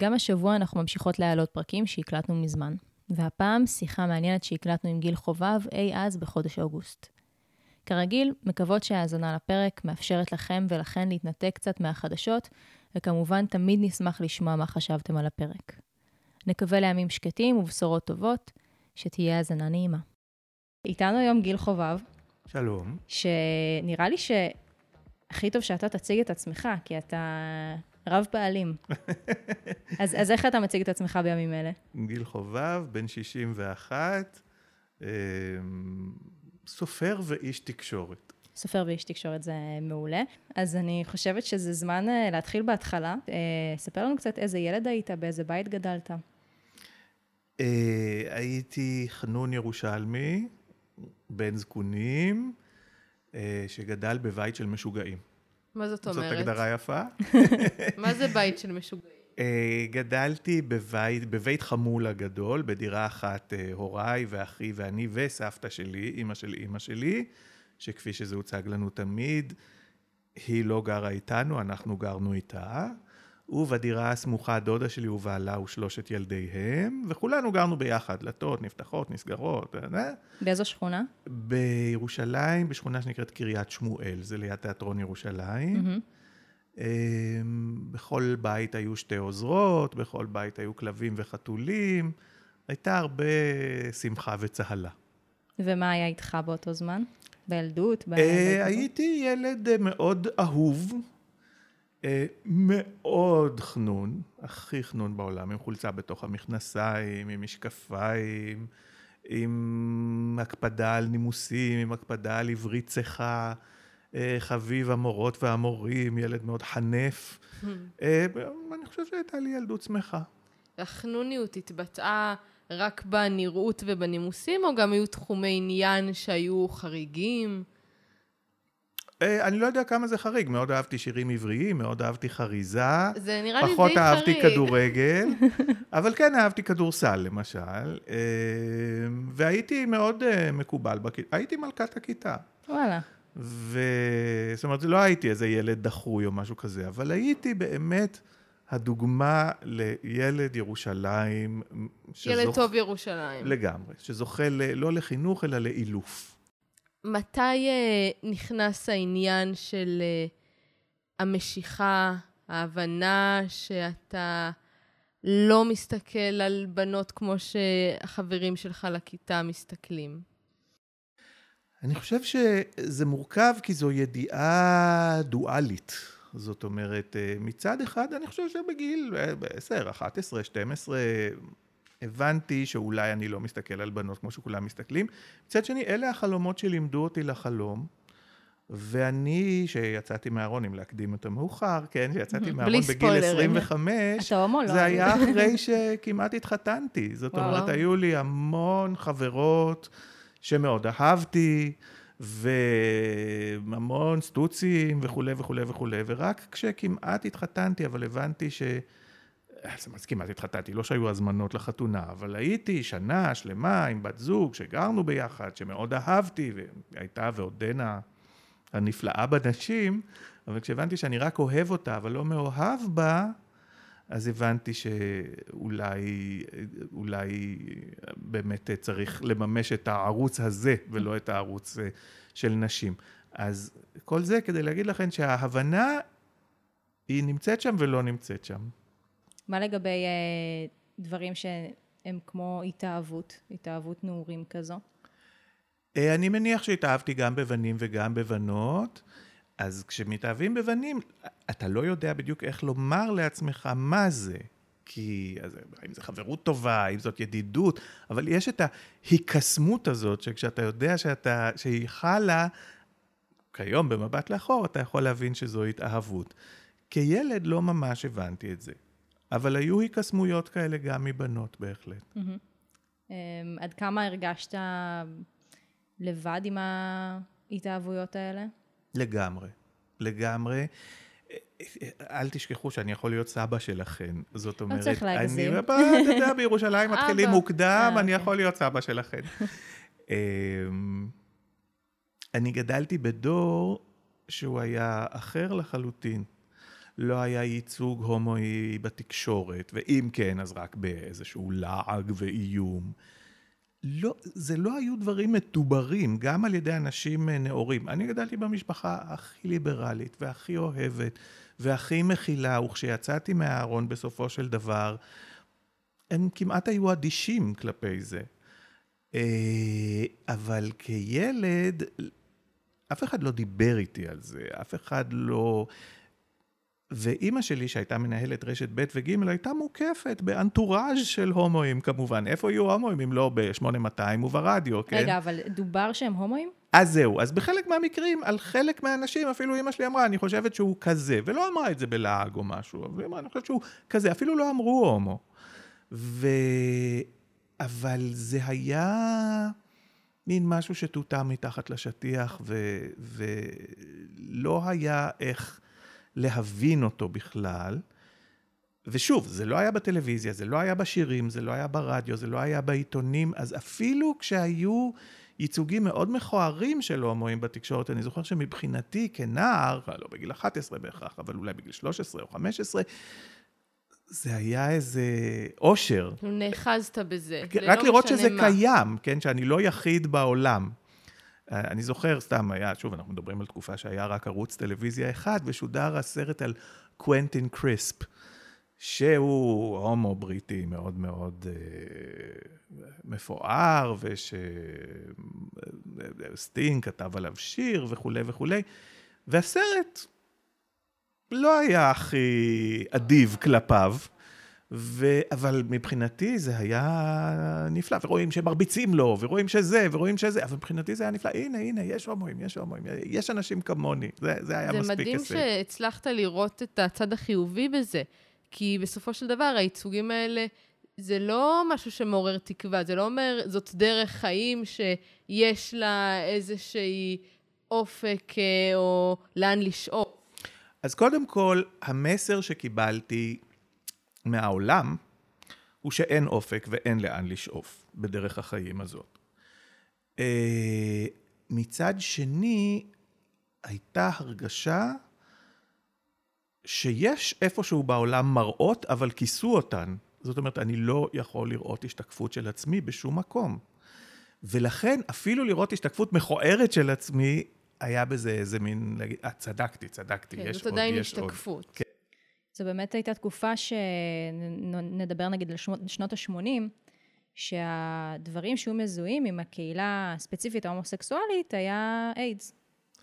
גם השבוע אנחנו ממשיכות להעלות פרקים שהקלטנו מזמן, והפעם שיחה מעניינת שהקלטנו עם גיל חובב אי אז בחודש אוגוסט. כרגיל, מקוות שההאזנה לפרק מאפשרת לכם ולכן להתנתק קצת מהחדשות, וכמובן תמיד נשמח לשמוע מה חשבתם על הפרק. נקווה לימים שקטים ובשורות טובות, שתהיה האזנה נעימה. איתנו היום גיל חובב, שלום. שנראה לי שהכי טוב שאתה תציג את עצמך, כי אתה רב פעלים. אז, אז איך אתה מציג את עצמך בימים אלה? גיל חובב, בן 61, אמ, סופר ואיש תקשורת. סופר ואיש תקשורת זה מעולה. אז אני חושבת שזה זמן אה, להתחיל בהתחלה. אה, ספר לנו קצת איזה ילד היית, באיזה בית גדלת. אה, הייתי חנון ירושלמי, בן זקונים, שגדל בבית של משוגעים. מה זאת אומרת? זאת הגדרה יפה. מה זה בית של משוגעים? גדלתי בבית, בבית חמולה גדול, בדירה אחת הוריי ואחי ואני וסבתא שלי, אימא של אימא שלי. שכפי שזה הוצג לנו תמיד, היא לא גרה איתנו, אנחנו גרנו איתה. ובדירה הסמוכה דודה שלי ובעלה ושלושת ילדיהם, וכולנו גרנו ביחד, דלתות, נפתחות, נסגרות. אה? באיזו שכונה? בירושלים, בשכונה שנקראת קריית שמואל, זה ליד תיאטרון ירושלים. Mm-hmm. בכל בית היו שתי עוזרות, בכל בית היו כלבים וחתולים. הייתה הרבה שמחה וצהלה. ומה היה איתך באותו זמן? בילדות? אה, הייתי ילד אה, מאוד אהוב, אה, מאוד חנון, הכי חנון בעולם, עם חולצה בתוך המכנסיים, עם משקפיים, עם הקפדה על נימוסים, עם הקפדה על עברית צחה, חביב המורות והמורים, ילד מאוד חנף. Hmm. אני חושב שהייתה לי ילדות שמחה. החנוניות התבטאה רק בנראות ובנימוסים, או גם היו תחומי עניין שהיו חריגים? אה, אני לא יודע כמה זה חריג, מאוד אהבתי שירים עבריים, מאוד אהבתי חריזה. זה נראה לי די חריג. פחות אהבתי כדורגל, אבל כן אהבתי כדורסל למשל. אה, והייתי מאוד אה, מקובל, הייתי מלכת הכיתה. וואלה. ו... זאת אומרת, לא הייתי איזה ילד דחוי או משהו כזה, אבל הייתי באמת... הדוגמה לילד ירושלים. שזוכ... ילד טוב ירושלים. לגמרי, שזוכה ל... לא לחינוך, אלא לאילוף. מתי uh, נכנס העניין של uh, המשיכה, ההבנה שאתה לא מסתכל על בנות כמו שהחברים שלך לכיתה מסתכלים? אני חושב שזה מורכב כי זו ידיעה דואלית. זאת אומרת, אה, מצד אחד אני חושב שבגיל 10, 11, 12, הבנתי שאולי אני לא מסתכל על בנות כמו שכולם מסתכלים. מצד שני, אלה החלומות שלימדו אותי לחלום. ואני, שיצאתי מהארון, אם להקדים את המאוחר, כן, שיצאתי מהארון בגיל 25, לא? זה היה אחרי שכמעט התחתנתי. זאת אומרת, היו לי המון חברות שמאוד אהבתי, והמון סטוצים וכולי וכולי וכולי, ורק כשכמעט התחתנתי, אבל הבנתי ש... מה זה כמעט התחתנתי? לא שהיו הזמנות לחתונה, אבל הייתי שנה שלמה עם בת זוג שגרנו ביחד, שמאוד אהבתי, והייתה ועודנה הנפלאה בנשים, אבל כשהבנתי שאני רק אוהב אותה, אבל לא מאוהב בה, אז הבנתי שאולי אולי באמת צריך לממש את הערוץ הזה ולא את הערוץ אה, של נשים. אז כל זה כדי להגיד לכם שההבנה היא נמצאת שם ולא נמצאת שם. מה לגבי אה, דברים שהם כמו התאהבות, התאהבות נעורים כזו? אה, אני מניח שהתאהבתי גם בבנים וגם בבנות. אז כשמתאהבים בבנים, אתה לא יודע בדיוק איך לומר לעצמך מה זה. כי, אז, האם זו חברות טובה, האם זאת ידידות, אבל יש את ההיקסמות הזאת, שכשאתה יודע שאתה, שהיא חלה, כיום במבט לאחור, אתה יכול להבין שזו התאהבות. כילד לא ממש הבנתי את זה, אבל היו היקסמויות כאלה גם מבנות בהחלט. Mm-hmm. עד כמה הרגשת לבד עם ההתאהבויות האלה? לגמרי, לגמרי. אל תשכחו שאני יכול להיות סבא שלכן. זאת אומרת, לא צריך להגזים. אני, אתה יודע, בירושלים מתחילים מוקדם, אה, אני יכול להיות סבא שלכן. אמ, אני גדלתי בדור שהוא היה אחר לחלוטין. לא היה ייצוג הומואי בתקשורת, ואם כן, אז רק באיזשהו לעג ואיום. לא, זה לא היו דברים מתוברים, גם על ידי אנשים אה, נאורים. אני גדלתי במשפחה הכי ליברלית והכי אוהבת והכי מכילה, וכשיצאתי מהארון בסופו של דבר, הם כמעט היו אדישים כלפי זה. אה, אבל כילד, אף אחד לא דיבר איתי על זה, אף אחד לא... ואימא שלי, שהייתה מנהלת רשת ב' וג', הייתה מוקפת באנטוראז' של הומואים כמובן. איפה יהיו הומואים אם לא ב-8200 וברדיו, כן? רגע, אבל דובר שהם הומואים? אז זהו, אז בחלק מהמקרים, על חלק מהאנשים, אפילו אימא שלי אמרה, אני חושבת שהוא כזה, ולא אמרה את זה בלעג או משהו, אבל אמרה, אני חושבת שהוא כזה, אפילו לא אמרו הומו. ו... אבל זה היה מין משהו שטוטא מתחת לשטיח, ו... ולא היה איך להבין אותו בכלל. ושוב, זה לא היה בטלוויזיה, זה לא היה בשירים, זה לא היה ברדיו, זה לא היה בעיתונים, אז אפילו כשהיו ייצוגים מאוד מכוערים של הומואים בתקשורת, אני זוכר שמבחינתי כנער, לא בגיל 11 בהכרח, אבל אולי בגיל 13 או 15, זה היה איזה אושר. נאחזת בזה. רק לראות שזה מה. קיים, כן? שאני לא יחיד בעולם. אני זוכר, סתם היה, שוב, אנחנו מדברים על תקופה שהיה רק ערוץ טלוויזיה אחד, ושודר הסרט על קוונטין קריספ, שהוא הומו בריטי מאוד מאוד אה, מפואר, ושסטינג כתב עליו שיר וכולי וכולי, והסרט לא היה הכי אדיב כלפיו. ו... אבל מבחינתי זה היה נפלא, ורואים שמרביצים לו, ורואים שזה, ורואים שזה, אבל מבחינתי זה היה נפלא. הנה, הנה, יש הומואים, יש הומואים, יש אנשים כמוני, זה, זה היה זה מספיק הישג. זה מדהים שהצלחת לראות את הצד החיובי בזה, כי בסופו של דבר הייצוגים האלה... זה לא משהו שמעורר תקווה, זה לא אומר, זאת דרך חיים שיש לה איזושהי אופק אה, או לאן לשאוף. אז קודם כל, המסר שקיבלתי מהעולם, הוא שאין אופק ואין לאן לשאוף בדרך החיים הזאת. אה, מצד שני, הייתה הרגשה שיש איפשהו בעולם מראות, אבל כיסו אותן. זאת אומרת, אני לא יכול לראות השתקפות של עצמי בשום מקום. ולכן, אפילו לראות השתקפות מכוערת של עצמי, היה בזה איזה מין, להגיד, אה, צדקתי, צדקתי, כן, יש עוד, יש עוד. כן, זאת עדיין השתקפות. כן. זו באמת הייתה תקופה שנדבר נגיד על שנות ה-80, שהדברים שהיו מזוהים עם הקהילה הספציפית ההומוסקסואלית היה איידס.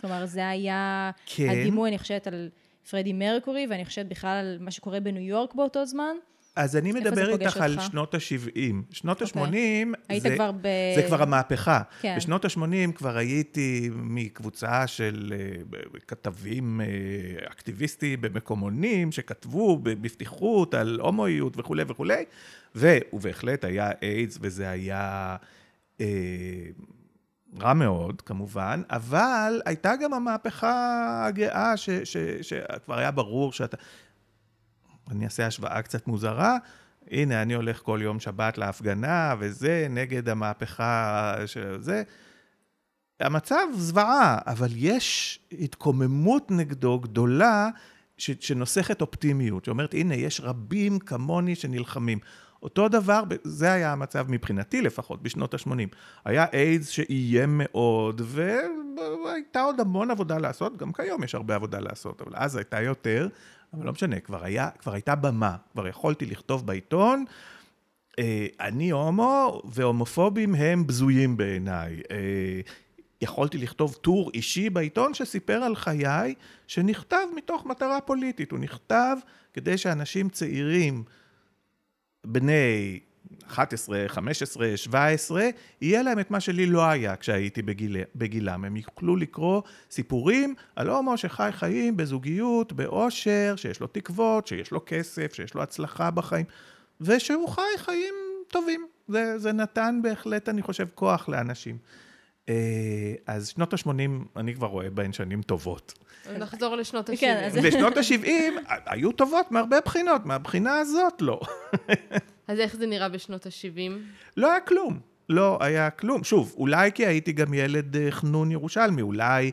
כלומר, זה היה כן. הדימוי, אני חושבת, על פרדי מרקורי, ואני חושבת בכלל על מה שקורה בניו יורק באותו זמן. אז אני מדבר איתך על שנות ה-70. שנות ה-80, okay. זה, ב... זה כבר המהפכה. כן. בשנות ה-80 כבר הייתי מקבוצה של uh, כתבים uh, אקטיביסטים במקומונים, שכתבו בפתיחות על הומואיות וכולי וכולי, ובהחלט היה איידס, וזה היה... Uh, רע מאוד, כמובן, אבל הייתה גם המהפכה הגאה, שכבר היה ברור שאתה... אני אעשה השוואה קצת מוזרה, הנה, אני הולך כל יום שבת להפגנה, וזה, נגד המהפכה של זה. המצב זוועה, אבל יש התקוממות נגדו גדולה, ש, שנוסכת אופטימיות, שאומרת, הנה, יש רבים כמוני שנלחמים. אותו דבר, זה היה המצב מבחינתי לפחות, בשנות ה-80. היה איידס שאיים מאוד, והייתה עוד המון עבודה לעשות, גם כיום יש הרבה עבודה לעשות, אבל אז הייתה יותר, אבל לא משנה, כבר, היה, כבר הייתה במה, כבר יכולתי לכתוב בעיתון, אה, אני הומו, והומופובים הם בזויים בעיניי. אה, יכולתי לכתוב טור אישי בעיתון שסיפר על חיי, שנכתב מתוך מטרה פוליטית. הוא נכתב כדי שאנשים צעירים, בני 11, 15, 17, יהיה להם את מה שלי לא היה כשהייתי בגיל, בגילם. הם יוכלו לקרוא סיפורים על הומו שחי חיים בזוגיות, באושר, שיש לו תקוות, שיש לו כסף, שיש לו הצלחה בחיים, ושהוא חי חיים טובים. זה, זה נתן בהחלט, אני חושב, כוח לאנשים. אה, אז שנות ה-80, אני כבר רואה בהן שנים טובות. נחזור לשנות ה-70. כן, ושנות ה-70 היו טובות מהרבה בחינות, מהבחינה הזאת לא. אז איך זה נראה בשנות ה-70? לא היה כלום. לא היה כלום. שוב, אולי כי הייתי גם ילד אה, חנון ירושלמי, אולי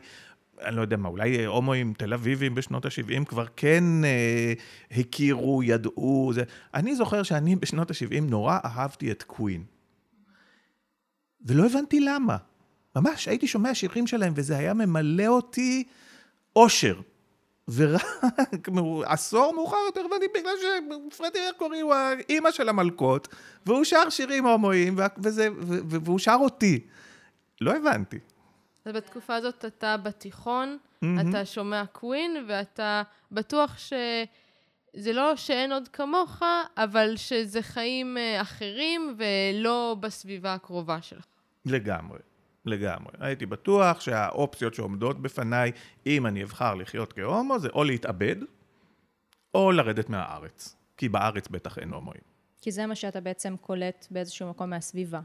אני לא יודע מה, אולי הומואים תל אביבים בשנות ה-70 כבר כן אה, הכירו, ידעו. זה. אני זוכר שאני בשנות ה-70 נורא אהבתי את קווין. ולא הבנתי למה. ממש, הייתי שומע שירים שלהם, וזה היה ממלא אותי אושר. ורק עשור מאוחר יותר, ואני בגלל שפרדי מרקורי הוא האימא של המלכות, והוא שר שירים הומואיים, וזה, והוא שר אותי. לא הבנתי. אז בתקופה הזאת אתה בתיכון, mm-hmm. אתה שומע קווין, ואתה בטוח שזה לא שאין עוד כמוך, אבל שזה חיים אה, אחרים ולא בסביבה הקרובה שלך. לגמרי. לגמרי. הייתי בטוח שהאופציות שעומדות בפניי, אם אני אבחר לחיות כהומו, זה או להתאבד, או לרדת מהארץ. כי בארץ בטח אין הומואים. כי זה מה שאתה בעצם קולט באיזשהו מקום מהסביבה.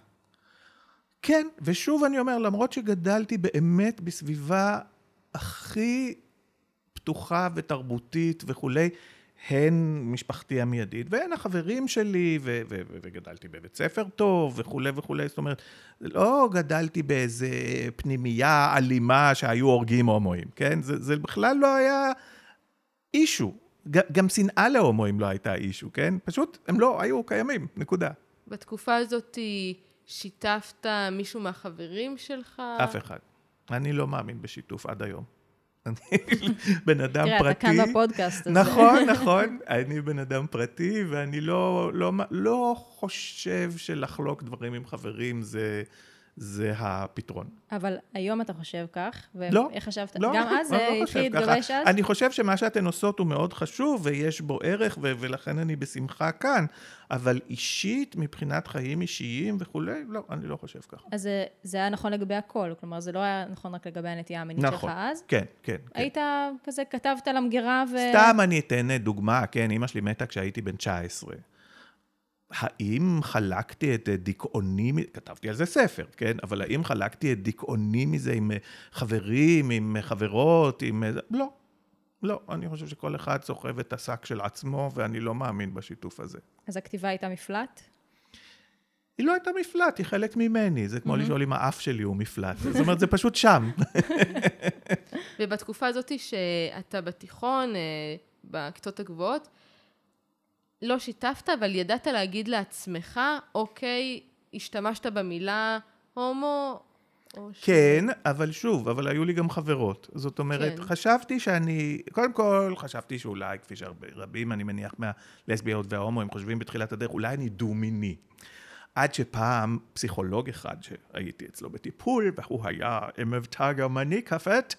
כן, ושוב אני אומר, למרות שגדלתי באמת בסביבה הכי פתוחה ותרבותית וכולי, הן משפחתי המיידית, והן החברים שלי, ו- ו- ו- וגדלתי בבית ספר טוב, וכולי וכולי, זאת אומרת, לא גדלתי באיזה פנימייה אלימה שהיו הורגים הומואים, כן? זה, זה בכלל לא היה אישו. גם שנאה להומואים לא הייתה אישו, כן? פשוט הם לא היו קיימים, נקודה. בתקופה הזאת שיתפת מישהו מהחברים שלך? אף אחד. אני לא מאמין בשיתוף עד היום. אני בן אדם פרטי. תראה, אתה כאן בפודקאסט הזה. נכון, נכון. אני בן אדם פרטי, ואני לא, לא, לא חושב שלחלוק דברים עם חברים זה... זה הפתרון. אבל היום אתה חושב כך, לא, ואיך חשבת? לא, גם אז לא זה התחיל להתגבש אז? אני חושב שמה שאתן עושות הוא מאוד חשוב, ויש בו ערך, ו- ולכן אני בשמחה כאן. אבל אישית, מבחינת חיים אישיים וכולי, לא, אני לא חושב ככה. אז זה, זה היה נכון לגבי הכל, כלומר, זה לא היה נכון רק לגבי הנטייה המינית נכון, שלך אז? כן, כן. היית כן. כזה, כתבת למגירה ו... סתם אני אתן דוגמה, כן, אימא שלי מתה כשהייתי בן 19. האם חלקתי את דיכאוני, כתבתי על זה ספר, כן? אבל האם חלקתי את דיכאוני מזה עם חברים, עם חברות, עם... לא. לא, אני חושב שכל אחד סוחב את השק של עצמו, ואני לא מאמין בשיתוף הזה. אז הכתיבה הייתה מפלט? היא לא הייתה מפלט, היא חלק ממני. זה כמו mm-hmm. לשאול אם האף שלי הוא מפלט. זאת אומרת, זה פשוט שם. ובתקופה הזאת שאתה בתיכון, אה, בכיתות הגבוהות, לא שיתפת, אבל ידעת להגיד לעצמך, אוקיי, השתמשת במילה הומו, או ש... כן, אבל שוב, אבל היו לי גם חברות. זאת אומרת, כן. חשבתי שאני, קודם כל, חשבתי שאולי, כפי שרבים, אני מניח, מהלסביות וההומואים חושבים בתחילת הדרך, אולי אני דו-מיני. עד שפעם פסיכולוג אחד שהייתי אצלו בטיפול, והוא היה עם מבטא גרמני כפת,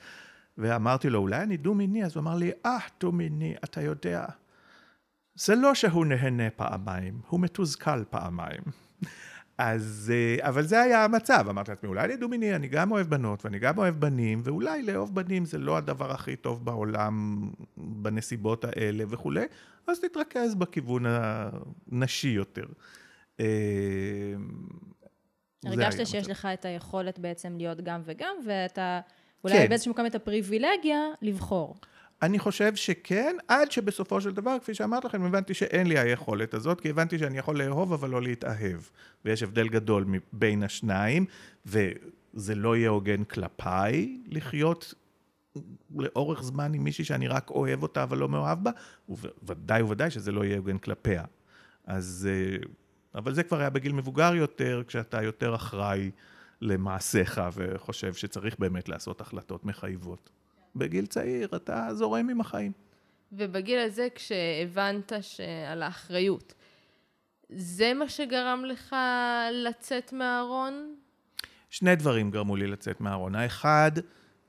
ואמרתי לו, אולי אני דו-מיני? אז הוא אמר לי, אה, דו-מיני, אתה יודע, זה לא שהוא נהנה פעמיים, הוא מתוזכל פעמיים. אז, אה, אבל זה היה המצב, אמרתי לעצמי, אולי לדומיני, אני גם אוהב בנות ואני גם אוהב בנים, ואולי לאהוב בנים זה לא הדבר הכי טוב בעולם בנסיבות האלה וכולי, אז תתרכז בכיוון הנשי יותר. אה, הרגשת שיש לך את היכולת בעצם להיות גם וגם, ואתה אולי כן. באיזשהו מקום את הפריבילגיה לבחור. אני חושב שכן, עד שבסופו של דבר, כפי שאמרת לכם, הבנתי שאין לי היכולת הזאת, כי הבנתי שאני יכול לאהוב אבל לא להתאהב. ויש הבדל גדול בין השניים, וזה לא יהיה הוגן כלפיי לחיות לאורך זמן עם מישהי שאני רק אוהב אותה אבל לא מאוהב בה, וודאי וודאי שזה לא יהיה הוגן כלפיה. אז... אה, אבל זה כבר היה בגיל מבוגר יותר, כשאתה יותר אחראי למעשיך וחושב שצריך באמת לעשות החלטות מחייבות. בגיל צעיר אתה זורם עם החיים. ובגיל הזה, כשהבנת על האחריות, זה מה שגרם לך לצאת מהארון? שני דברים גרמו לי לצאת מהארון. האחד,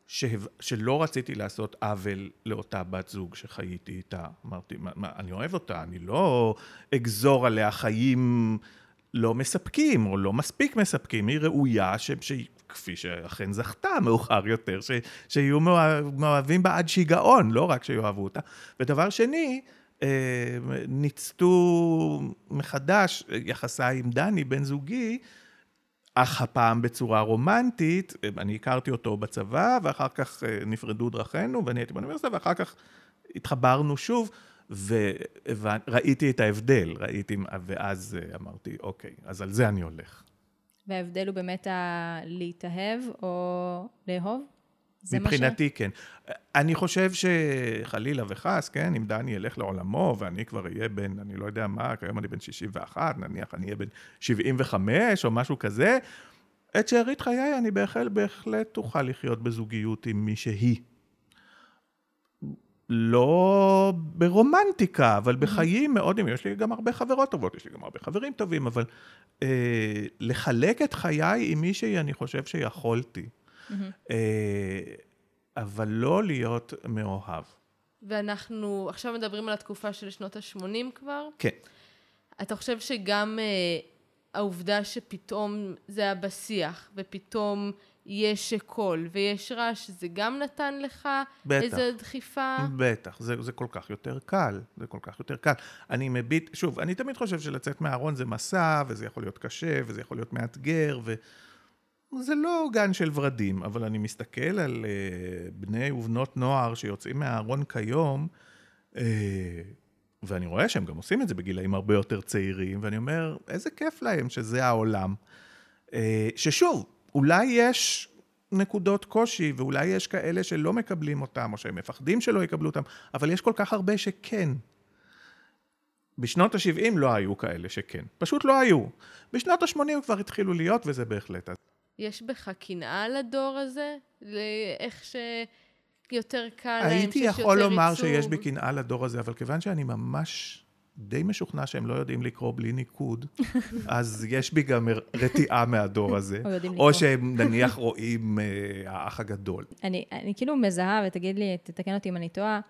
ש... שלא רציתי לעשות עוול לאותה בת זוג שחייתי איתה. אמרתי, מה, מה, אני אוהב אותה, אני לא אגזור עליה חיים לא מספקים, או לא מספיק מספקים. היא ראויה ש... ש... כפי שאכן זכתה מאוחר יותר, ש, שיהיו מאוהבים בה עד שיגעון, לא רק שיאהבו אותה. ודבר שני, אה, ניצתו מחדש יחסיי עם דני, בן זוגי, אך הפעם בצורה רומנטית, אני הכרתי אותו בצבא, ואחר כך אה, נפרדו דרכינו, ואני הייתי באוניברסיטה, ואחר כך התחברנו שוב, וראיתי את ההבדל, ראיתי, ואז אה, אמרתי, אוקיי, אז על זה אני הולך. וההבדל הוא באמת ה... להתאהב או לאהוב? זה מה ש... מבחינתי כן. אני חושב שחלילה וחס, כן, אם דני ילך לעולמו ואני כבר אהיה בן, אני לא יודע מה, כיום אני בן 61, נניח אני אהיה בן 75 או משהו כזה, את שארית חיי אני בהחלט, בהחלט אוכל לחיות בזוגיות עם מי שהיא. לא ברומנטיקה, אבל בחיים מאוד, יש לי גם הרבה חברות טובות, יש לי גם הרבה חברים טובים, אבל אה, לחלק את חיי עם מישהי, אני חושב שיכולתי. אה, אבל לא להיות מאוהב. ואנחנו עכשיו מדברים על התקופה של שנות ה-80 כבר. כן. אתה חושב שגם אה, העובדה שפתאום זה היה בשיח, ופתאום יש קול ויש רעש, זה גם נתן לך בטח. איזו דחיפה? בטח, זה, זה כל כך יותר קל, זה כל כך יותר קל. אני מביט, שוב, אני תמיד חושב שלצאת מהארון זה מסע, וזה יכול להיות קשה, וזה יכול להיות מאתגר, וזה לא גן של ורדים, אבל אני מסתכל על uh, בני ובנות נוער שיוצאים מהארון כיום, uh, ואני רואה שהם גם עושים את זה בגילאים הרבה יותר צעירים, ואני אומר, איזה כיף להם שזה העולם. Uh, ששוב, אולי יש נקודות קושי, ואולי יש כאלה שלא מקבלים אותם, או שהם מפחדים שלא יקבלו אותם, אבל יש כל כך הרבה שכן. בשנות ה-70 לא היו כאלה שכן, פשוט לא היו. בשנות ה-80 כבר התחילו להיות, וזה בהחלט. יש בך קנאה לדור הזה? לאיך שיותר קל להם, הייתי שיש יכול יותר לומר ייצוג? שיש בי קנאה לדור הזה, אבל כיוון שאני ממש די משוכנע שהם לא יודעים לקרוא בלי ניקוד, אז יש בי גם רתיעה מהדור הזה. או. שהם נניח רואים אה, האח הגדול. אני, אני כאילו מזהה, ותגיד לי, תתקן אותי אם אני טועה,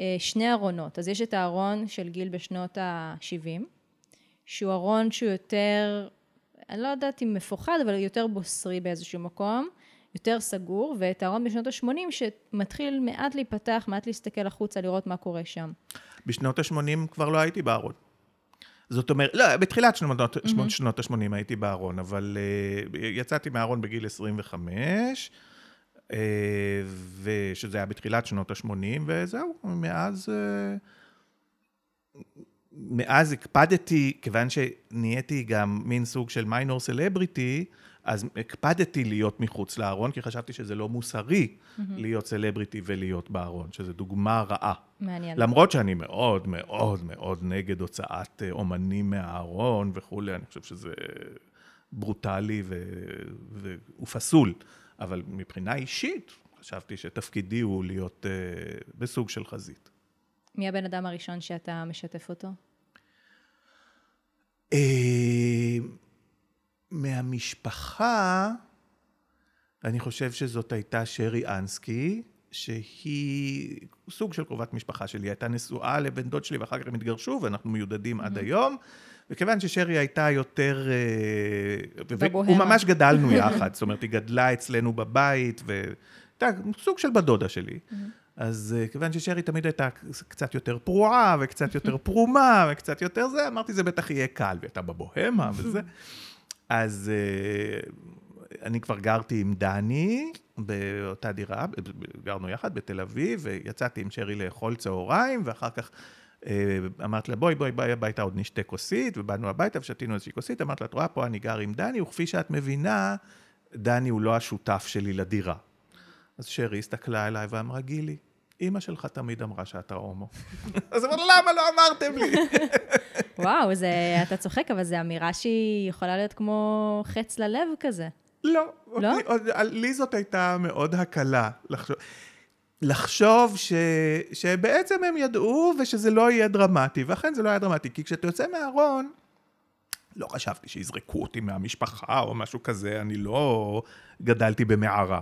אה, שני ארונות. אז יש את הארון של גיל בשנות ה-70, שהוא ארון שהוא יותר, אני לא יודעת אם מפוחד, אבל יותר בוסרי באיזשהו מקום, יותר סגור, ואת הארון בשנות ה-80 שמתחיל מעט להיפתח, מעט להסתכל החוצה, לראות מה קורה שם. בשנות ה-80 כבר לא הייתי בארון. זאת אומרת, לא, בתחילת שנות, mm-hmm. שנות ה-80 הייתי בארון, אבל uh, יצאתי מהארון בגיל 25, uh, ושזה היה בתחילת שנות ה-80, וזהו, מאז... Uh, מאז הקפדתי, כיוון שנהייתי גם מין סוג של מיינור סלבריטי, אז הקפדתי להיות מחוץ לארון, כי חשבתי שזה לא מוסרי mm-hmm. להיות סלבריטי ולהיות בארון, שזו דוגמה רעה. מעניין. למרות שאני מאוד מאוד מאוד נגד הוצאת אה, אומנים מהארון וכולי, אני חושב שזה ברוטלי ו... ו... ופסול. אבל מבחינה אישית, חשבתי שתפקידי הוא להיות uh, בסוג של חזית. מי הבן אדם הראשון שאתה משתף אותו? אה, מהמשפחה, אני חושב שזאת הייתה שרי אנסקי, שהיא סוג של קרובת משפחה שלי, הייתה נשואה לבן דוד שלי ואחר כך הם התגרשו ואנחנו מיודדים עד היום. וכיוון ששרי הייתה יותר... אה, בבוהמה. וממש גדלנו יחד, זאת אומרת, היא גדלה אצלנו בבית, והייתה סוג של בת דודה שלי. אז אה, כיוון ששרי תמיד הייתה קצת יותר פרועה, וקצת יותר פרומה, וקצת יותר זה, אמרתי, זה בטח יהיה קל, והיא הייתה בבוהמה וזה. אז אה, אני כבר גרתי עם דני באותה דירה, גרנו יחד בתל אביב, ויצאתי עם שרי לאכול צהריים, ואחר כך אה, אמרת לה, בואי, בואי, בואי הביתה, עוד נשתה כוסית, ובאנו הביתה ושתינו איזושהי כוסית, אמרת לה, את רואה, פה אני גר עם דני, וכפי שאת מבינה, דני הוא לא השותף שלי לדירה. אז שרי הסתכלה אליי ואמרה, גילי, אימא שלך תמיד אמרה שאתה הומו. אז אמרתי, למה לא אמרתם לי? וואו, זה, אתה צוחק, אבל זו אמירה שהיא יכולה להיות כמו חץ ללב כזה. לא. לא? אותי- עוד- לי זאת הייתה מאוד הקלה. לחשוב, לחשוב ש, שבעצם הם ידעו ושזה לא יהיה דרמטי, ואכן זה לא היה דרמטי, כי כשאתה יוצא מהארון, לא חשבתי שיזרקו אותי מהמשפחה או משהו כזה, אני לא גדלתי במערה.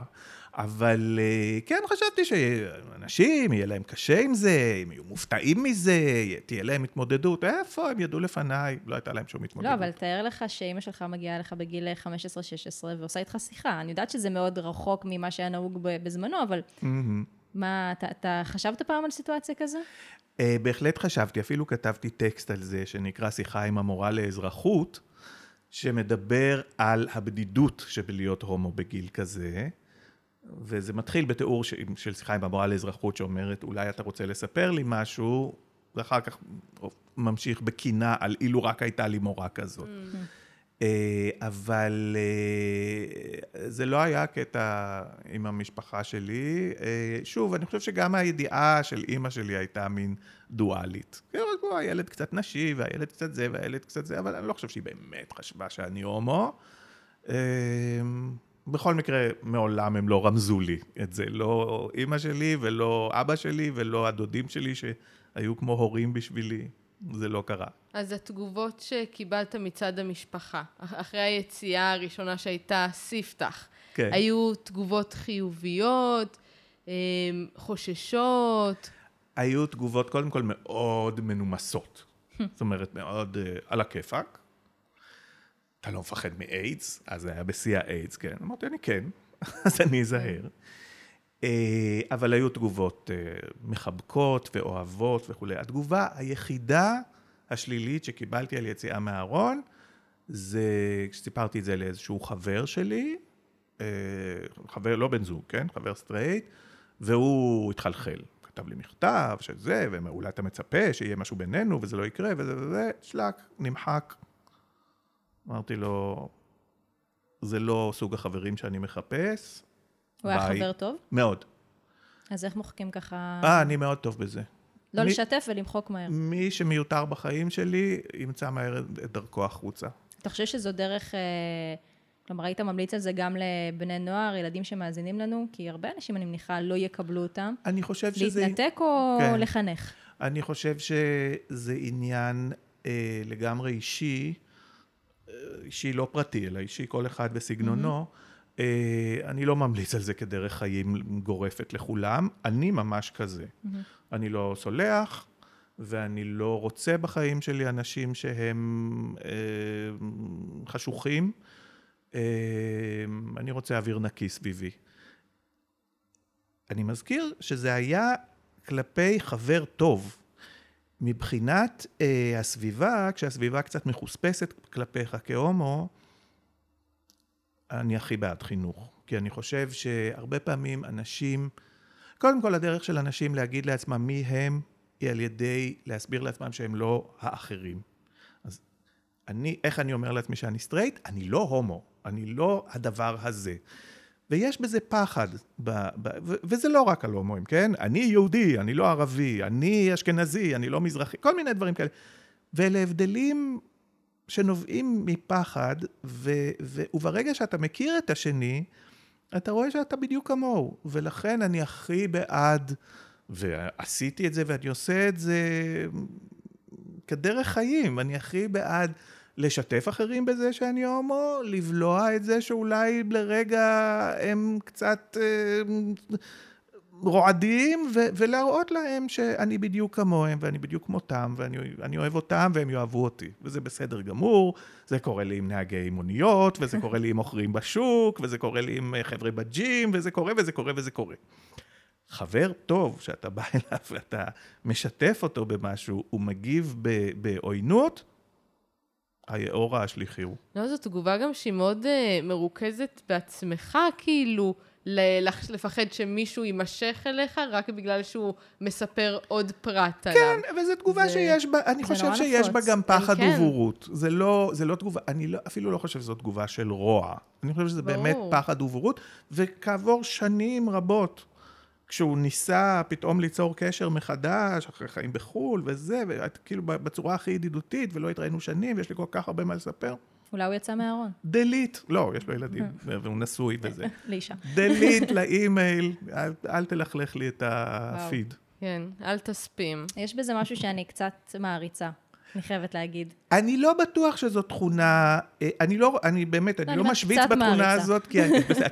אבל אה, כן חשבתי שאנשים, יהיה להם קשה עם זה, הם יהיו מופתעים מזה, תהיה להם התמודדות. איפה? הם ידעו לפניי, לא הייתה להם שום התמודדות. לא, אבל תאר לך שאימא שלך מגיעה אליך בגיל 15-16 ועושה איתך שיחה. אני יודעת שזה מאוד רחוק ממה שהיה נהוג בזמנו, אבל. מה, אתה, אתה חשבת פעם על סיטואציה כזו? Uh, בהחלט חשבתי, אפילו כתבתי טקסט על זה, שנקרא שיחה עם המורה לאזרחות, שמדבר על הבדידות שבלהיות הומו בגיל כזה, וזה מתחיל בתיאור ש... של שיחה עם המורה לאזרחות שאומרת, אולי אתה רוצה לספר לי משהו, ואחר כך ממשיך בקינה על אילו רק הייתה לי מורה כזאת. Uh, אה, אבל אה, זה לא היה קטע עם המשפחה שלי. אה, שוב, אני חושב שגם הידיעה של אימא שלי הייתה מין דואלית. כאילו, הילד קצת נשי, והילד קצת זה, והילד קצת זה, אבל אני לא חושב שהיא באמת חשבה שאני הומו. בכל מקרה, מעולם הם לא רמזו לי את זה. לא אימא שלי, ולא אבא שלי, ולא הדודים שלי, שהיו כמו הורים בשבילי. זה לא קרה. אז התגובות שקיבלת מצד המשפחה, אחרי היציאה הראשונה שהייתה ספתח, כן. היו תגובות חיוביות, אמ, חוששות? היו תגובות קודם כל מאוד מנומסות. זאת אומרת, מאוד uh, על הכיפאק. אתה לא מפחד מאיידס? אז זה היה בשיא האיידס, כן. אמרתי, אני כן, אז אני אזהר. Uh, אבל היו תגובות uh, מחבקות ואוהבות וכולי. התגובה היחידה השלילית שקיבלתי על יציאה מהארון, זה כשסיפרתי את זה לאיזשהו חבר שלי, אה, חבר, לא בן זוג, כן? חבר סטרייט, והוא התחלחל. כתב לי מכתב של זה, ואולי אתה מצפה שיהיה משהו בינינו וזה לא יקרה, וזה וזה, שלק, נמחק. אמרתי לו, זה לא סוג החברים שאני מחפש. הוא ביי. היה חבר טוב? מאוד. אז איך מוחקים ככה... אה, אני מאוד טוב בזה. לא מי, לשתף ולמחוק מהר. מי שמיותר בחיים שלי, ימצא מהר את דרכו החוצה. אתה חושב שזו דרך, אה, כלומר, היית ממליץ על זה גם לבני נוער, ילדים שמאזינים לנו? כי הרבה אנשים, אני מניחה, לא יקבלו אותם. אני חושב שזה... להתנתק או כן. לחנך? אני חושב שזה עניין אה, לגמרי אישי, אישי לא פרטי, אלא אישי כל אחד בסגנונו. Mm-hmm. אה, אני לא ממליץ על זה כדרך חיים גורפת לכולם, אני ממש כזה. Mm-hmm. אני לא סולח, ואני לא רוצה בחיים שלי אנשים שהם אה, חשוכים. אה, אני רוצה אוויר נקי סביבי. אני מזכיר שזה היה כלפי חבר טוב. מבחינת אה, הסביבה, כשהסביבה קצת מחוספסת כלפיך כהומו, אני הכי בעד חינוך, כי אני חושב שהרבה פעמים אנשים, קודם כל הדרך של אנשים להגיד לעצמם מי הם, היא על ידי להסביר לעצמם שהם לא האחרים. אז אני, איך אני אומר לעצמי שאני סטרייט? אני לא הומו, אני לא הדבר הזה. ויש בזה פחד, ב, ב, ו, וזה לא רק על הומואים, כן? אני יהודי, אני לא ערבי, אני אשכנזי, אני לא מזרחי, כל מיני דברים כאלה. ואלה הבדלים שנובעים מפחד, ו, ו, וברגע שאתה מכיר את השני, אתה רואה שאתה בדיוק כמוהו. ולכן אני הכי בעד, ועשיתי את זה ואני עושה את זה כדרך חיים, אני הכי בעד לשתף אחרים בזה שאני הומו, לבלוע את זה שאולי לרגע הם קצת... אה, רועדים, ולהראות להם שאני בדיוק כמוהם, ואני בדיוק כמותם, ואני אוהב אותם, והם יאהבו אותי. וזה בסדר גמור, זה קורה לי עם נהגי מוניות, וזה קורה לי עם מוכרים בשוק, וזה קורה לי עם אה, חבר'ה בג'ים, וזה קורה, וזה קורה, וזה קורה. חבר טוב, שאתה בא אליו ואתה משתף אותו במשהו, הוא מגיב בעוינות, היאורה השליחי לא, זו תגובה גם שהיא מאוד uh, מרוכזת בעצמך, כאילו. לפחד שמישהו יימשך אליך רק בגלל שהוא מספר עוד פרט עליו. כן, וזו תגובה זה... שיש בה, אני חושב שיש נפוץ. בה גם פחד כן. ובורות. זה לא, זה לא תגובה, אני לא, אפילו לא חושב שזו תגובה של רוע. אני חושב שזה ברור. באמת פחד ובורות, וכעבור שנים רבות, כשהוא ניסה פתאום ליצור קשר מחדש, אחרי חיים בחו"ל וזה, וכאילו בצורה הכי ידידותית, ולא התראינו שנים, ויש לי כל כך הרבה מה לספר. אולי הוא יצא מהארון. דליט, לא, יש לו ילדים. והוא נשוי וזה. לאישה. דליט לאימייל, אל תלכלך לי את הפיד. כן, אל תספים. יש בזה משהו שאני קצת מעריצה. אני חייבת להגיד. אני לא בטוח שזו תכונה, אה, אני לא, אני באמת, אני לא משוויץ בתכונה הזאת, כי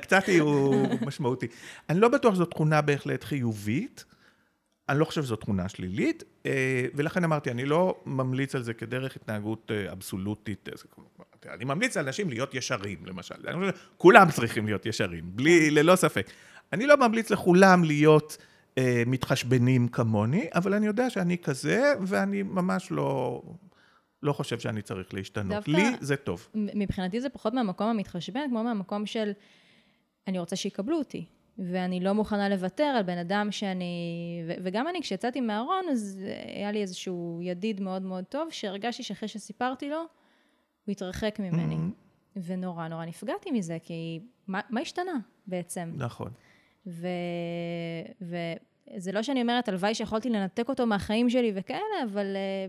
קצת הוא משמעותי. אני לא בטוח שזו תכונה בהחלט חיובית. אני לא חושב שזו תכונה שלילית, אה, ולכן אמרתי, אני לא ממליץ על זה כדרך התנהגות אבסולוטית. אני ממליץ על אנשים להיות ישרים, למשל. כולם צריכים להיות ישרים, בלי, ללא ספק. אני לא ממליץ לכולם להיות אה, מתחשבנים כמוני, אבל אני יודע שאני כזה, ואני ממש לא... לא חושב שאני צריך להשתנות. דווקא, לי זה טוב. מבחינתי זה פחות מהמקום המתחשבן, כמו מהמקום של אני רוצה שיקבלו אותי. ואני לא מוכנה לוותר על בן אדם שאני... ו- וגם אני, כשיצאתי מהארון, אז היה לי איזשהו ידיד מאוד מאוד טוב, שהרגשתי שאחרי שסיפרתי לו, הוא התרחק ממני. Mhm. ונורא נורא נפגעתי מזה, כי מה, מה השתנה בעצם? נכון. ו... וזה לא שאני אומרת, הלוואי שיכולתי לנתק אותו מהחיים שלי וכאלה, אבל... אה,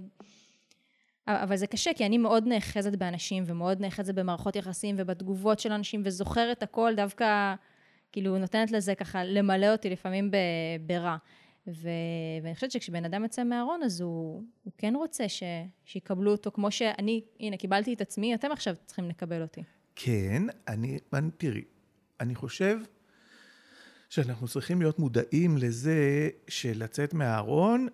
אבל זה קשה, כי אני מאוד נאחזת באנשים, ומאוד נאחזת במערכות יחסים ובתגובות של אנשים, וזוכרת הכל, דווקא, כאילו, נותנת לזה ככה למלא אותי לפעמים ב... ברע. ו... ואני חושבת שכשבן אדם יוצא מהארון, אז הוא, הוא כן רוצה ש... שיקבלו אותו, כמו שאני, הנה, קיבלתי את עצמי, אתם עכשיו צריכים לקבל אותי. כן, אני, אני, תראי, אני חושב שאנחנו צריכים להיות מודעים לזה שלצאת מהארון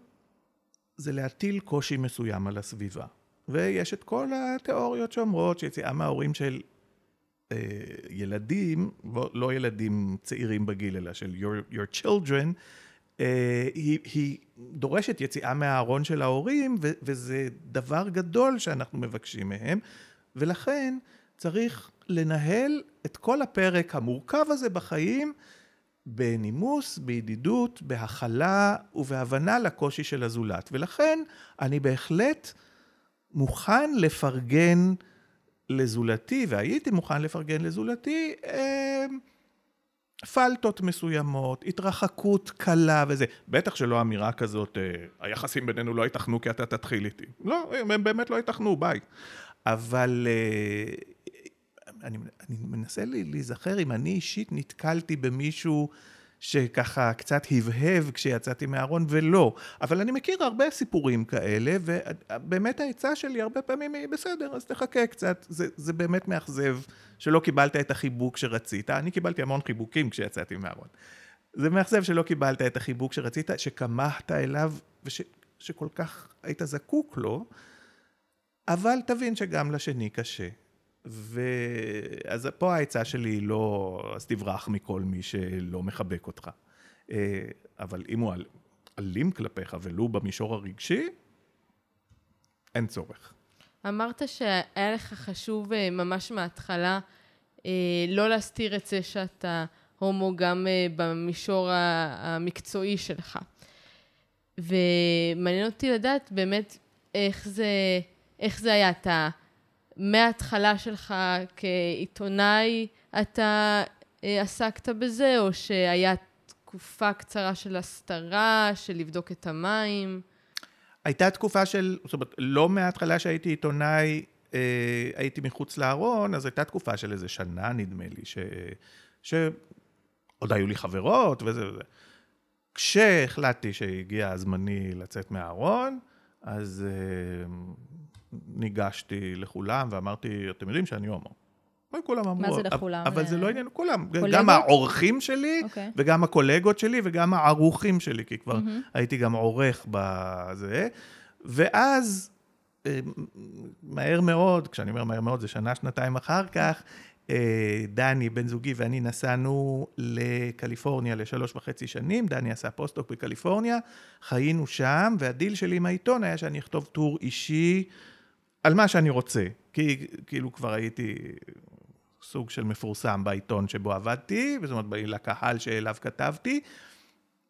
זה להטיל קושי מסוים על הסביבה. ויש את כל התיאוריות שאומרות שיציאה מההורים של אה, ילדים, לא, ילדים צעירים בגיל, אלא של your, your children, אה, היא, היא דורשת יציאה מהארון של ההורים, ו, וזה דבר גדול שאנחנו מבקשים מהם, ולכן צריך לנהל את כל הפרק המורכב הזה בחיים בנימוס, בידידות, בהכלה ובהבנה לקושי של הזולת. ולכן אני בהחלט מוכן לפרגן לזולתי, והייתי מוכן לפרגן לזולתי, אה, פלטות מסוימות, התרחקות קלה וזה. בטח שלא אמירה כזאת, אה, היחסים בינינו לא ייתכנו כי אתה תתחיל איתי. לא, הם באמת לא ייתכנו, ביי. אבל אה, אני, אני מנסה להיזכר אם אני אישית נתקלתי במישהו שככה קצת הבהב כשיצאתי מהארון, ולא. אבל אני מכיר הרבה סיפורים כאלה, ובאמת העצה שלי הרבה פעמים היא בסדר, אז תחכה קצת. זה, זה באמת מאכזב שלא קיבלת את החיבוק שרצית. אני קיבלתי המון חיבוקים כשיצאתי מהארון. זה מאכזב שלא קיבלת את החיבוק שרצית, שכמהת אליו, ושכל כך היית זקוק לו, אבל תבין שגם לשני קשה. ואז פה העצה שלי היא לא, אז תברח מכל מי שלא מחבק אותך. אה, אבל אם הוא אלים כלפיך ולו במישור הרגשי, אין צורך. אמרת שהיה לך חשוב אה, ממש מההתחלה אה, לא להסתיר את זה שאתה הומו גם במישור המקצועי שלך. ומעניין אותי לדעת באמת איך זה, איך זה היה. אתה מההתחלה שלך כעיתונאי אתה אה, עסקת בזה, או שהיה תקופה קצרה של הסתרה, של לבדוק את המים? הייתה תקופה של, זאת אומרת, לא מההתחלה שהייתי עיתונאי, אה, הייתי מחוץ לארון, אז הייתה תקופה של איזה שנה, נדמה לי, ש... שעוד היו לי חברות וזה וזה. כשהחלטתי שהגיע הזמני לצאת מהארון, אז אה, ניגשתי לכולם ואמרתי, אתם יודעים שאני הומו. וכולם אמרו... מה זה לכולם? אבל זה לא עניין, כולם. קולגות? גם העורכים שלי, okay. אוקיי. וגם הקולגות שלי, וגם הערוכים שלי, כי כבר mm-hmm. הייתי גם עורך בזה. ואז, אה, מהר מאוד, כשאני אומר מהר מאוד, זה שנה, שנתיים אחר כך, אה, דני, בן זוגי ואני נסענו לקליפורניה לשלוש וחצי שנים, דני עשה פוסט-דוק בקליפורניה, חיינו שם, והדיל שלי עם העיתון היה שאני אכתוב טור אישי על מה שאני רוצה, כי כאילו כבר הייתי סוג של מפורסם בעיתון שבו עבדתי, זאת אומרת, לקהל שאליו כתבתי,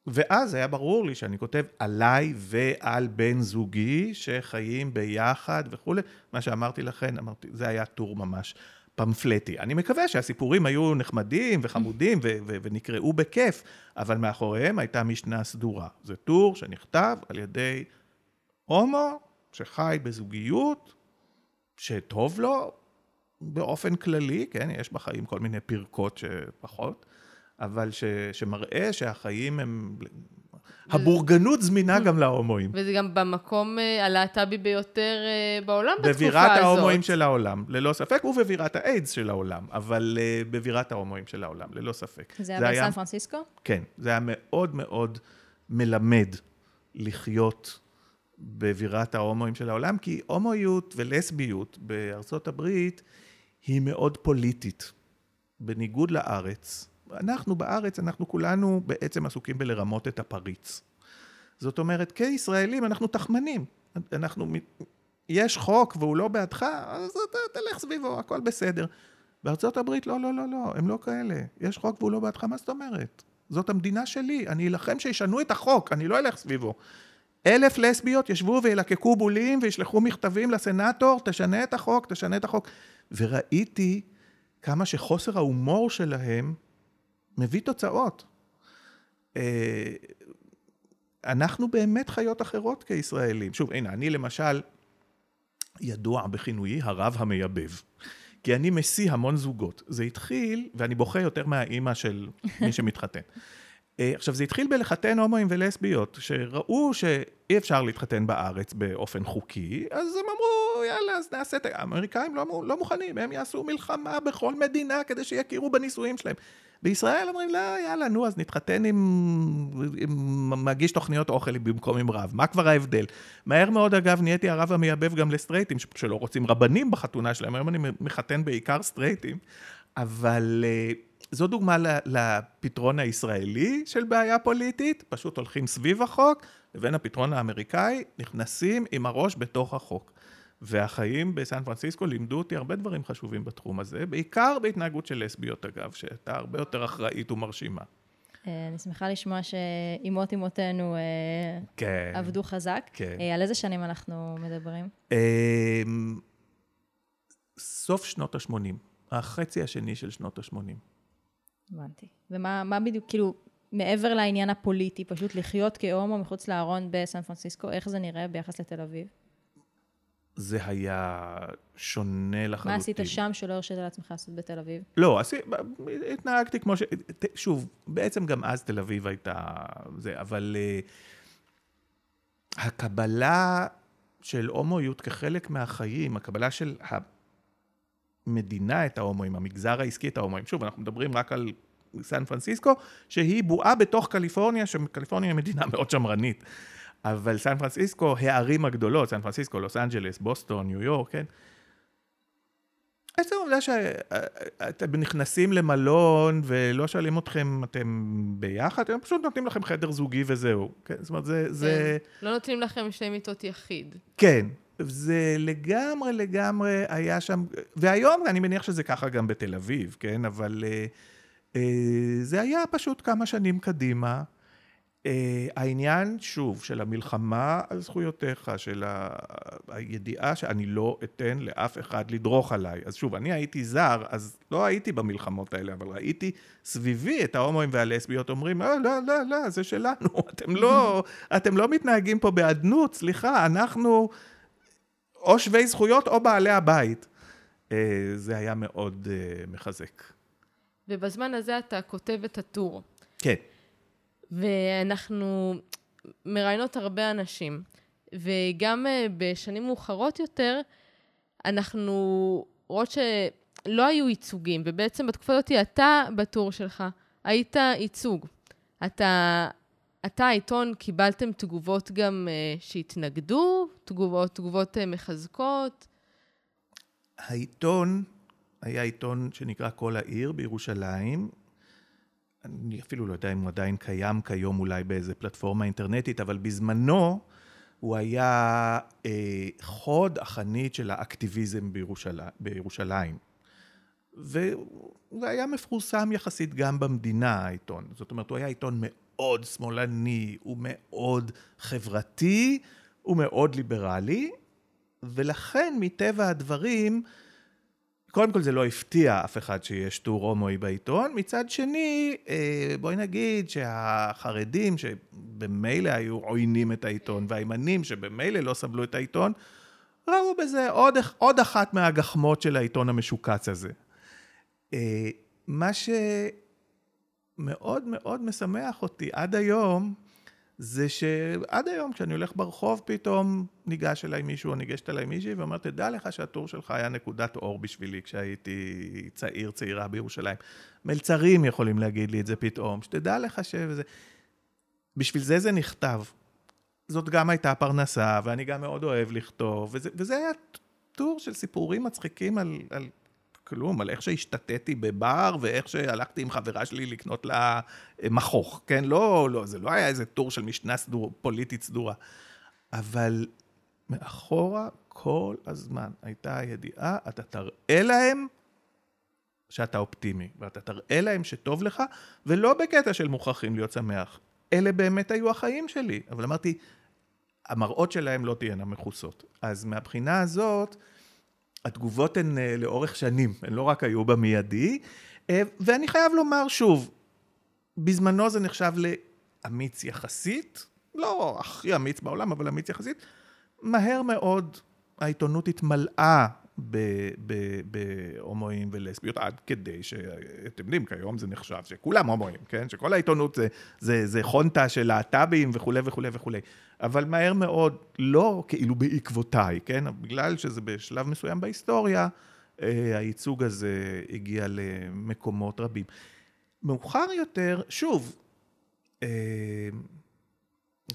ואז היה ברור לי שאני כותב עליי ועל בן זוגי שחיים ביחד וכולי. מה שאמרתי לכם, אמרתי, זה היה טור ממש פמפלטי. אני מקווה שהסיפורים היו נחמדים וחמודים ו- ו- ונקראו בכיף, אבל מאחוריהם הייתה משנה סדורה. זה טור שנכתב על ידי הומו שחי בזוגיות, שטוב לו באופן כללי, כן, יש בחיים כל מיני פרקות שפחות, אבל ש, שמראה שהחיים הם... הבורגנות זמינה גם להומואים. וזה גם במקום אה, הלהט"בי ביותר אה, בעולם בתקופה הזאת. בבירת ההומואים של העולם, ללא ספק, ובבירת האיידס של העולם, אבל אה, בבירת ההומואים של העולם, ללא ספק. זה היה בסן פרנסיסקו? כן, זה היה מאוד מאוד מלמד לחיות בבירת ההומואים של העולם, כי הומואיות ולסביות בארצות הברית היא מאוד פוליטית, בניגוד לארץ. אנחנו בארץ, אנחנו כולנו בעצם עסוקים בלרמות את הפריץ. זאת אומרת, כישראלים אנחנו תחמנים. אנחנו, יש חוק והוא לא בעדך, אז אתה תלך סביבו, הכל בסדר. בארצות הברית, לא, לא, לא, לא, הם לא כאלה. יש חוק והוא לא בעדך, מה זאת אומרת? זאת המדינה שלי, אני אלחם שישנו את החוק, אני לא אלך סביבו. אלף לסביות ישבו וילקקו בולים וישלחו מכתבים לסנאטור, תשנה את החוק, תשנה את החוק. וראיתי כמה שחוסר ההומור שלהם מביא תוצאות. אה, אנחנו באמת חיות אחרות כישראלים. שוב, הנה, אני למשל ידוע בכינויי הרב המייבב. כי אני משיא המון זוגות. זה התחיל, ואני בוכה יותר מהאימא של מי שמתחתן. אה, עכשיו, זה התחיל בלחתן הומואים ולסביות, שראו שאי אפשר להתחתן בארץ באופן חוקי, אז הם אמרו, יאללה, אז נעשה את... האמריקאים לא, לא מוכנים, הם יעשו מלחמה בכל מדינה כדי שיכירו בנישואים שלהם. בישראל אומרים, לא, יאללה, נו, אז נתחתן עם, עם מגיש תוכניות אוכל במקום עם רב. מה כבר ההבדל? מהר מאוד, אגב, נהייתי הרב המייבב גם לסטרייטים, שלא רוצים רבנים בחתונה שלהם, היום אני מחתן בעיקר סטרייטים, אבל... Uh, זו דוגמה לפתרון הישראלי של בעיה פוליטית, פשוט הולכים סביב החוק, לבין הפתרון האמריקאי, נכנסים עם הראש בתוך החוק. והחיים בסן פרנסיסקו לימדו אותי הרבה דברים חשובים בתחום הזה, בעיקר בהתנהגות של לסביות אגב, שהייתה הרבה יותר אחראית ומרשימה. אה, אני שמחה לשמוע שאימות אימותינו אה, כן, עבדו חזק. כן. אה, על איזה שנים אנחנו מדברים? סוף שנות ה-80, החצי השני של שנות ה-80. הבנתי. ומה בדיוק, כאילו, מעבר לעניין הפוליטי, פשוט לחיות כהומו מחוץ לארון בסן פרנסיסקו, איך זה נראה ביחס לתל אביב? זה היה שונה לחלוטין. מה עשית שם שלא הרשית לעצמך לעשות בתל אביב? לא, עשי, התנהגתי כמו ש... שוב, בעצם גם אז תל אביב הייתה זה, אבל uh, הקבלה של הומואיות כחלק מהחיים, הקבלה של המדינה את ההומואים, המגזר העסקי את ההומואים, שוב, אנחנו מדברים רק על סן פרנסיסקו, שהיא בועה בתוך קליפורניה, שקליפורניה היא מדינה מאוד שמרנית. אבל סן פרנסיסקו, הערים הגדולות, סן פרנסיסקו, לוס אנג'לס, בוסטון, ניו יורק, כן? עצם העובדה שאתם נכנסים למלון ולא שואלים אתכם, אתם ביחד, הם פשוט נותנים לכם חדר זוגי וזהו. כן? זאת אומרת, זה... כן. זה... לא נותנים לכם שתי מיטות יחיד. כן. זה לגמרי לגמרי היה שם, והיום אני מניח שזה ככה גם בתל אביב, כן? אבל אה, אה, זה היה פשוט כמה שנים קדימה. Uh, העניין, שוב, של המלחמה על זכויותיך, של ה... הידיעה שאני לא אתן לאף אחד לדרוך עליי. אז שוב, אני הייתי זר, אז לא הייתי במלחמות האלה, אבל ראיתי סביבי את ההומואים והלסביות אומרים, לא, לא, לא, לא, זה שלנו, אתם לא, אתם לא מתנהגים פה באדנות, סליחה, אנחנו או שווי זכויות או בעלי הבית. Uh, זה היה מאוד uh, מחזק. ובזמן הזה אתה כותב את הטור. כן. ואנחנו מראיינות הרבה אנשים, וגם אה, בשנים מאוחרות יותר, אנחנו רואות שלא היו ייצוגים, ובעצם בתקופה הזאת אתה, בטור שלך, היית ייצוג. אתה, אתה, העיתון, קיבלתם תגובות גם uh, שהתנגדו, תגובות, תגובות uh, מחזקות? העיתון היה עיתון שנקרא כל העיר בירושלים, אני אפילו לא יודע אם הוא עדיין קיים כיום אולי באיזה פלטפורמה אינטרנטית, אבל בזמנו הוא היה אה, חוד החנית של האקטיביזם בירושלים. בירושלים. וזה היה מפורסם יחסית גם במדינה, העיתון. זאת אומרת, הוא היה עיתון מאוד שמאלני, הוא מאוד חברתי, הוא מאוד ליברלי, ולכן מטבע הדברים, קודם כל זה לא הפתיע אף אחד שיש טור הומואי בעיתון, מצד שני, אה, בואי נגיד שהחרדים שבמילא היו עוינים את העיתון, והימנים שבמילא לא סבלו את העיתון, ראו בזה עוד, עוד אחת מהגחמות של העיתון המשוקץ הזה. אה, מה שמאוד מאוד משמח אותי עד היום, זה שעד היום כשאני הולך ברחוב פתאום ניגש אליי מישהו או ניגשת אליי מישהי ואומר תדע לך שהטור שלך היה נקודת אור בשבילי כשהייתי צעיר צעירה בירושלים. מלצרים יכולים להגיד לי את זה פתאום, שתדע לך שזה... בשביל זה זה נכתב. זאת גם הייתה פרנסה ואני גם מאוד אוהב לכתוב וזה, וזה היה טור של סיפורים מצחיקים על, על כלום, על איך שהשתתיתי בבר ואיך שהלכתי עם חברה שלי לקנות לה אה, מכוך, כן? לא, לא, זה לא היה איזה טור של משנה סדור, פוליטית סדורה. אבל מאחורה כל הזמן הייתה הידיעה, אתה תראה להם שאתה אופטימי, ואתה תראה להם שטוב לך, ולא בקטע של מוכרחים להיות שמח. אלה באמת היו החיים שלי. אבל אמרתי, המראות שלהם לא תהיינה מכוסות. אז מהבחינה הזאת, התגובות הן אה, לאורך שנים, הן לא רק היו במיידי. אה, ואני חייב לומר שוב, בזמנו זה נחשב לאמיץ יחסית, לא הכי אמיץ בעולם, אבל אמיץ יחסית. מהר מאוד העיתונות התמלאה בהומואים ולסביות, עד כדי שאתם יודעים, כיום זה נחשב שכולם הומואים, כן? שכל העיתונות זה, זה, זה חונטה של להט"בים וכולי וכולי וכולי. אבל מהר מאוד, לא כאילו בעקבותיי, כן? בגלל שזה בשלב מסוים בהיסטוריה, אה, הייצוג הזה הגיע למקומות רבים. מאוחר יותר, שוב, אה,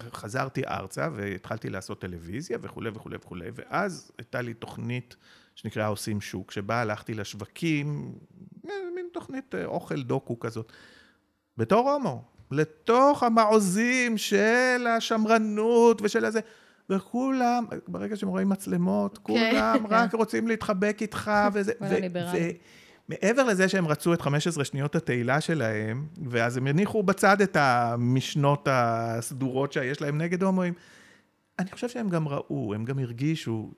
חזרתי ארצה והתחלתי לעשות טלוויזיה וכולי וכולי וכולי, ואז הייתה לי תוכנית שנקראה עושים שוק, שבה הלכתי לשווקים, אה, מין תוכנית אה, אוכל דוקו כזאת, בתור הומו, לתוך המעוזים של השמרנות ושל הזה. וכולם, ברגע שהם רואים מצלמות, כן. כולם רק רוצים להתחבק איתך וזה. מעבר לזה שהם רצו את 15 שניות התהילה שלהם, ואז הם הניחו בצד את המשנות הסדורות שיש להם נגד הומואים, אני חושב שהם גם ראו, הם גם הרגישו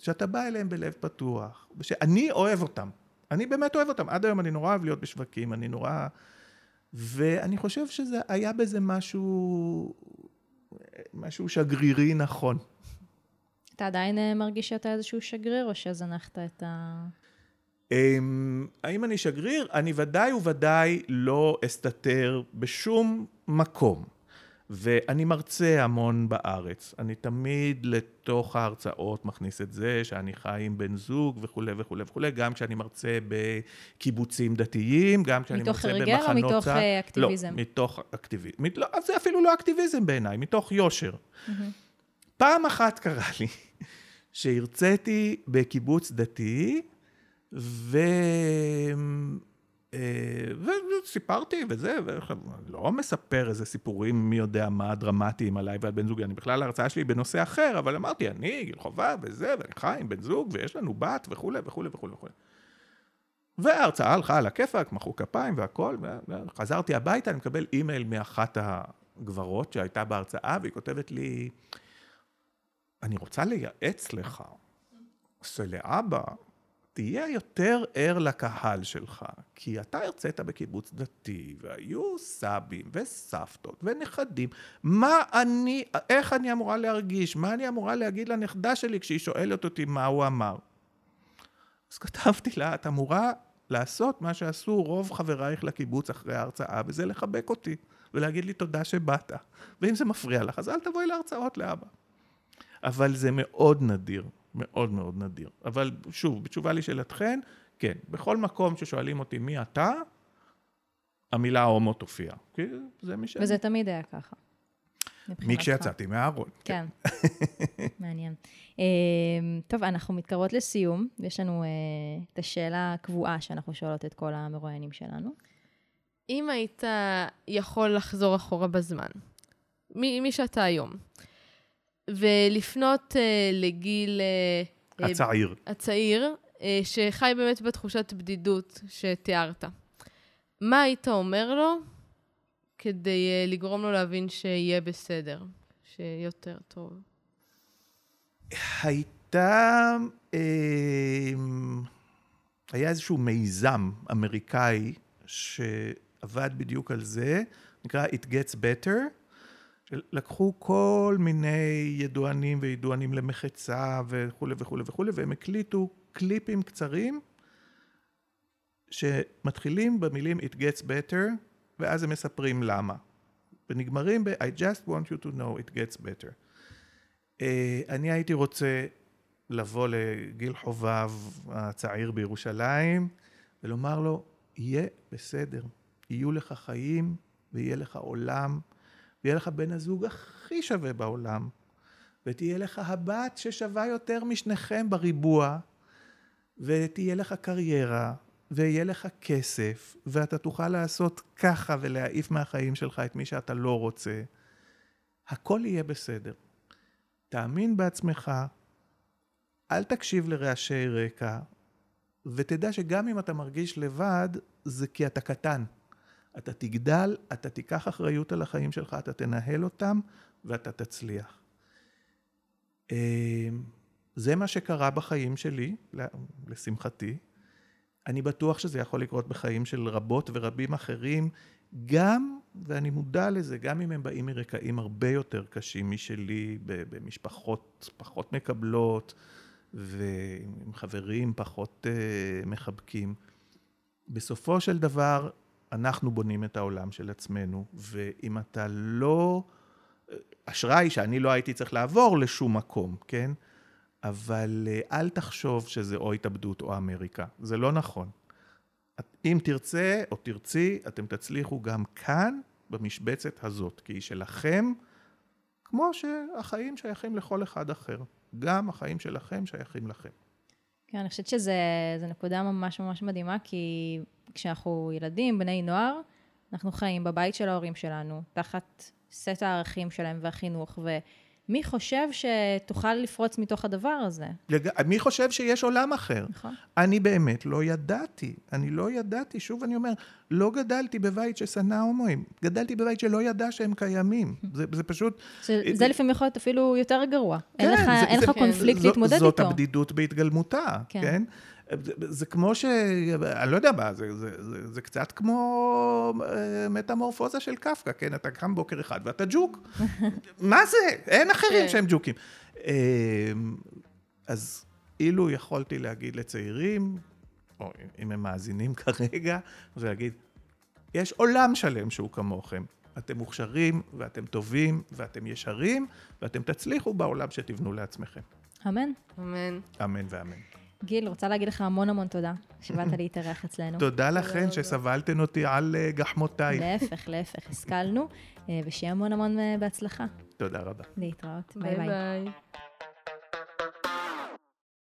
שאתה בא אליהם בלב פתוח, ושאני אוהב אותם. אני באמת אוהב אותם. עד היום אני נורא אוהב להיות בשווקים, אני נורא... ואני חושב שזה היה בזה משהו, משהו שגרירי נכון. אתה עדיין אה, מרגיש שאתה איזשהו שגריר, או שזנחת את ה... אמ, האם אני שגריר? אני ודאי וודאי לא אסתתר בשום מקום. ואני מרצה המון בארץ. אני תמיד לתוך ההרצאות מכניס את זה שאני חי עם בן זוג וכולי וכולי וכולי, גם כשאני מרצה בקיבוצים דתיים, גם כשאני מרצה במחנות צה"ל. מתוך הרגל או מתוך צה... אקטיביזם? לא, מתוך אקטיביזם. מת... לא, זה אפילו לא אקטיביזם בעיניי, מתוך יושר. Mm-hmm. פעם אחת קרה לי שהרציתי בקיבוץ דתי, ו... אה, וסיפרתי וזה, ולא מספר איזה סיפורים מי יודע מה דרמטיים עליי ועל בן זוגי, אני בכלל ההרצאה שלי בנושא אחר, אבל אמרתי, אני גיל חובה וזה, ואני חי עם בן זוג, ויש לנו בת וכולי וכולי וכולי וכולי. וההרצאה הלכה על הכיפאק, מחאו כפיים והכל, וחזרתי הביתה, אני מקבל אימייל מאחת הגברות שהייתה בהרצאה, והיא כותבת לי, אני רוצה לייעץ לך, שלאבא תהיה יותר ער לקהל שלך, כי אתה הרצית בקיבוץ דתי, והיו סבים וסבתות ונכדים. מה אני, איך אני אמורה להרגיש? מה אני אמורה להגיד לנכדה שלי כשהיא שואלת אותי מה הוא אמר? אז כתבתי לה, את אמורה לעשות מה שעשו רוב חברייך לקיבוץ אחרי ההרצאה, וזה לחבק אותי, ולהגיד לי תודה שבאת. ואם זה מפריע לך, אז אל תבואי להרצאות לאבא. אבל זה מאוד נדיר. מאוד מאוד נדיר. אבל שוב, בתשובה לשאלתכן, כן, בכל מקום ששואלים אותי מי אתה, המילה הומו תופיע. כי זה מי ש... וזה תמיד היה ככה. מי כשיצאתי מהארון. כן, מעניין. אמ, טוב, אנחנו מתקרבות לסיום, ויש לנו אה, את השאלה הקבועה שאנחנו שואלות את כל המרואיינים שלנו. אם היית יכול לחזור אחורה בזמן, מי שאתה היום, ולפנות uh, לגיל... Uh, הצעיר. הצעיר, uh, שחי באמת בתחושת בדידות שתיארת. מה היית אומר לו כדי לגרום לו להבין שיהיה בסדר, שיותר טוב? הייתה... אה, היה איזשהו מיזם אמריקאי שעבד בדיוק על זה, נקרא It Gets Better. לקחו כל מיני ידוענים וידוענים למחצה וכולי וכולי וכולי, והם הקליטו קליפים קצרים שמתחילים במילים It gets better, ואז הם מספרים למה. ונגמרים ב- I just want you to know it gets better. Uh, אני הייתי רוצה לבוא לגיל חובב הצעיר בירושלים ולומר לו, יהיה בסדר, יהיו לך חיים ויהיה לך עולם. ויהיה לך בן הזוג הכי שווה בעולם, ותהיה לך הבת ששווה יותר משניכם בריבוע, ותהיה לך קריירה, ויהיה לך כסף, ואתה תוכל לעשות ככה ולהעיף מהחיים שלך את מי שאתה לא רוצה. הכל יהיה בסדר. תאמין בעצמך, אל תקשיב לרעשי רקע, ותדע שגם אם אתה מרגיש לבד, זה כי אתה קטן. אתה תגדל, אתה תיקח אחריות על החיים שלך, אתה תנהל אותם ואתה תצליח. אה, זה מה שקרה בחיים שלי, לשמחתי. אני בטוח שזה יכול לקרות בחיים של רבות ורבים אחרים, גם, ואני מודע לזה, גם אם הם באים מרקעים הרבה יותר קשים משלי, במשפחות פחות מקבלות, ועם חברים פחות uh, מחבקים. בסופו של דבר, אנחנו בונים את העולם של עצמנו, ואם אתה לא... אשראי שאני לא הייתי צריך לעבור לשום מקום, כן? אבל uh, אל תחשוב שזה או התאבדות או אמריקה, זה לא נכון. אם תרצה או תרצי, אתם תצליחו גם כאן, במשבצת הזאת, כי היא שלכם, כמו שהחיים שייכים לכל אחד אחר. גם החיים שלכם שייכים לכם. כן, אני חושבת שזו נקודה ממש ממש מדהימה, כי כשאנחנו ילדים, בני נוער, אנחנו חיים בבית של ההורים שלנו, תחת סט הערכים שלהם והחינוך, ו... מי חושב שתוכל לפרוץ מתוך הדבר הזה? לג... מי חושב שיש עולם אחר? נכון. אני באמת לא ידעתי. אני לא ידעתי, שוב אני אומר, לא גדלתי בבית ששנא הומואים. גדלתי בבית שלא ידע שהם קיימים. זה, זה פשוט... זה, זה לפעמים יכול להיות אפילו יותר גרוע. כן, אין לך, זה, אין זה, לך קונפליקט להתמודד זאת איתו. זאת הבדידות בהתגלמותה, כן? כן? זה, כמו ש... אני לא יודע מה, זה, זה, זה, זה קצת כמו אה, מטמורפוזה של קפקא, כן? אתה קם בוקר אחד ואתה ג'וק. מה זה? אין אחרים כן. שהם ג'וקים. אה, אז אילו יכולתי להגיד לצעירים, או אם הם מאזינים כרגע, אז להגיד, יש עולם שלם שהוא כמוכם. אתם מוכשרים, ואתם טובים, ואתם ישרים, ואתם תצליחו בעולם שתבנו לעצמכם. אמן. אמן. אמן ואמן. גיל, רוצה להגיד לך המון המון תודה שבאת להתארח אצלנו. תודה לכן שסבלתן אותי על אה, גחמותיי. להפך, להפך, השכלנו, אה, ושיהיה המון המון אה, בהצלחה. תודה רבה. להתראות. ביי ביי.